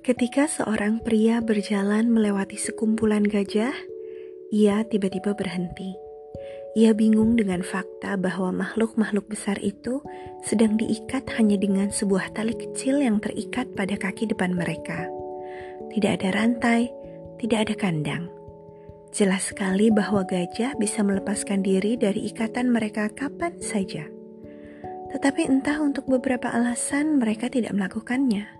Ketika seorang pria berjalan melewati sekumpulan gajah, ia tiba-tiba berhenti. Ia bingung dengan fakta bahwa makhluk-makhluk besar itu sedang diikat hanya dengan sebuah tali kecil yang terikat pada kaki depan mereka. Tidak ada rantai, tidak ada kandang. Jelas sekali bahwa gajah bisa melepaskan diri dari ikatan mereka kapan saja. Tetapi entah untuk beberapa alasan mereka tidak melakukannya.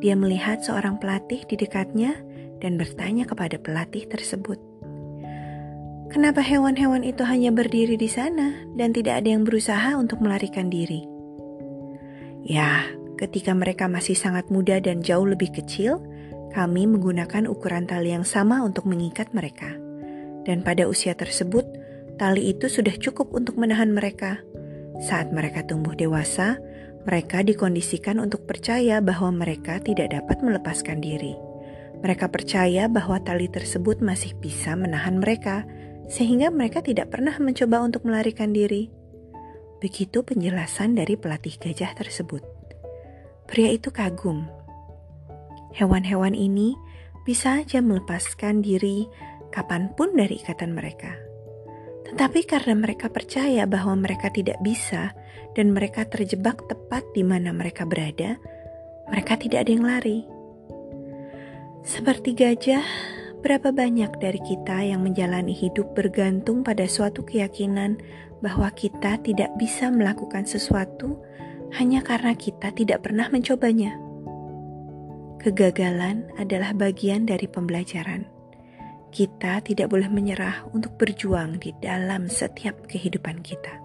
Dia melihat seorang pelatih di dekatnya dan bertanya kepada pelatih tersebut. Kenapa hewan-hewan itu hanya berdiri di sana dan tidak ada yang berusaha untuk melarikan diri? Ya, ketika mereka masih sangat muda dan jauh lebih kecil, kami menggunakan ukuran tali yang sama untuk mengikat mereka. Dan pada usia tersebut, tali itu sudah cukup untuk menahan mereka. Saat mereka tumbuh dewasa, mereka dikondisikan untuk percaya bahwa mereka tidak dapat melepaskan diri. Mereka percaya bahwa tali tersebut masih bisa menahan mereka, sehingga mereka tidak pernah mencoba untuk melarikan diri. Begitu penjelasan dari pelatih gajah tersebut. Pria itu kagum Hewan-hewan ini bisa saja melepaskan diri kapan pun dari ikatan mereka. Tetapi karena mereka percaya bahwa mereka tidak bisa dan mereka terjebak tepat di mana mereka berada, mereka tidak ada yang lari. Seperti gajah, berapa banyak dari kita yang menjalani hidup bergantung pada suatu keyakinan bahwa kita tidak bisa melakukan sesuatu hanya karena kita tidak pernah mencobanya. Kegagalan adalah bagian dari pembelajaran. Kita tidak boleh menyerah untuk berjuang di dalam setiap kehidupan kita.